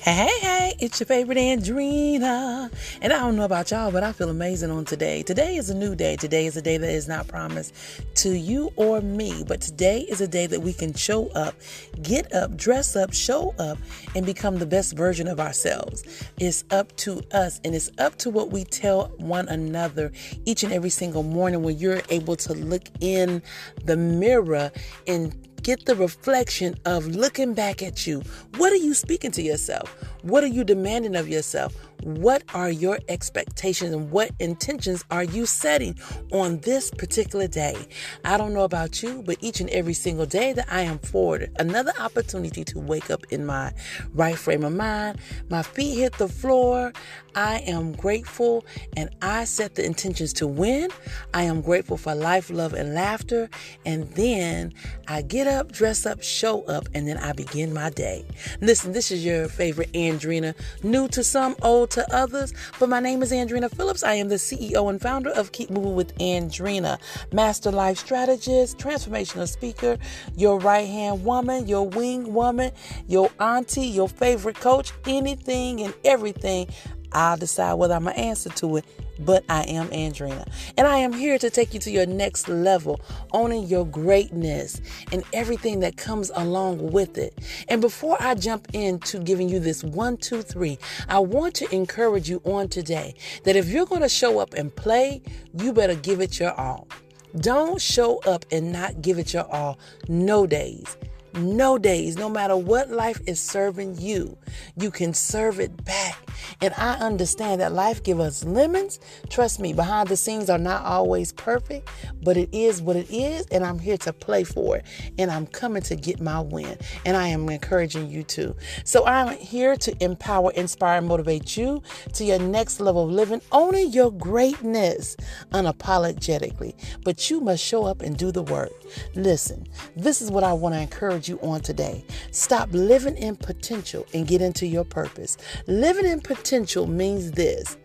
Hey, hey, it's your favorite Andrina. And I don't know about y'all, but I feel amazing on today. Today is a new day. Today is a day that is not promised to you or me, but today is a day that we can show up, get up, dress up, show up, and become the best version of ourselves. It's up to us, and it's up to what we tell one another each and every single morning when you're able to look in the mirror and get the reflection of looking back at you. What are you speaking to yourself? What are you demanding of yourself? What are your expectations and what intentions are you setting on this particular day? I don't know about you, but each and every single day that I am forward, another opportunity to wake up in my right frame of mind, my feet hit the floor. I am grateful and I set the intentions to win. I am grateful for life, love, and laughter. And then I get up, dress up, show up, and then I begin my day. Listen, this is your favorite Andrina, new to some, old to others. But my name is Andrina Phillips. I am the CEO and founder of Keep Moving with Andrina, master life strategist, transformational speaker, your right hand woman, your wing woman, your auntie, your favorite coach, anything and everything I'll decide whether I'm going to answer to it, but I am Andrina. And I am here to take you to your next level, owning your greatness and everything that comes along with it. And before I jump into giving you this one, two, three, I want to encourage you on today that if you're going to show up and play, you better give it your all. Don't show up and not give it your all. No days no days, no matter what life is serving you, you can serve it back. And I understand that life give us lemons. Trust me, behind the scenes are not always perfect, but it is what it is, and I'm here to play for it. And I'm coming to get my win. And I am encouraging you too. So I'm here to empower, inspire, and motivate you to your next level of living, owning your greatness unapologetically. But you must show up and do the work. Listen, this is what I want to encourage you on today. Stop living in potential and get into your purpose. Living in potential means this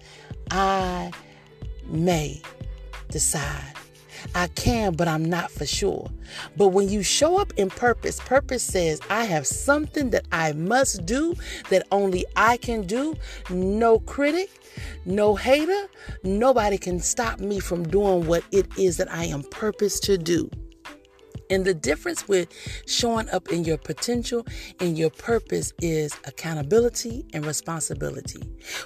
I may decide. I can, but I'm not for sure. But when you show up in purpose, purpose says, I have something that I must do that only I can do. No critic, no hater, nobody can stop me from doing what it is that I am purposed to do. And the difference with showing up in your potential and your purpose is accountability and responsibility.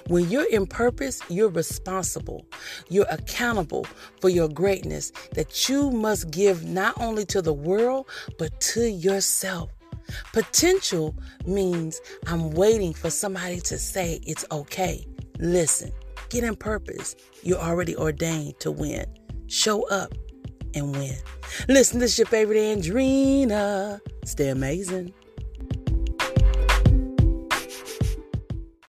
When you're in purpose, you're responsible. You're accountable for your greatness that you must give not only to the world, but to yourself. Potential means I'm waiting for somebody to say it's okay. Listen, get in purpose. You're already ordained to win. Show up and win. Listen, this is your favorite Andrina. Stay amazing.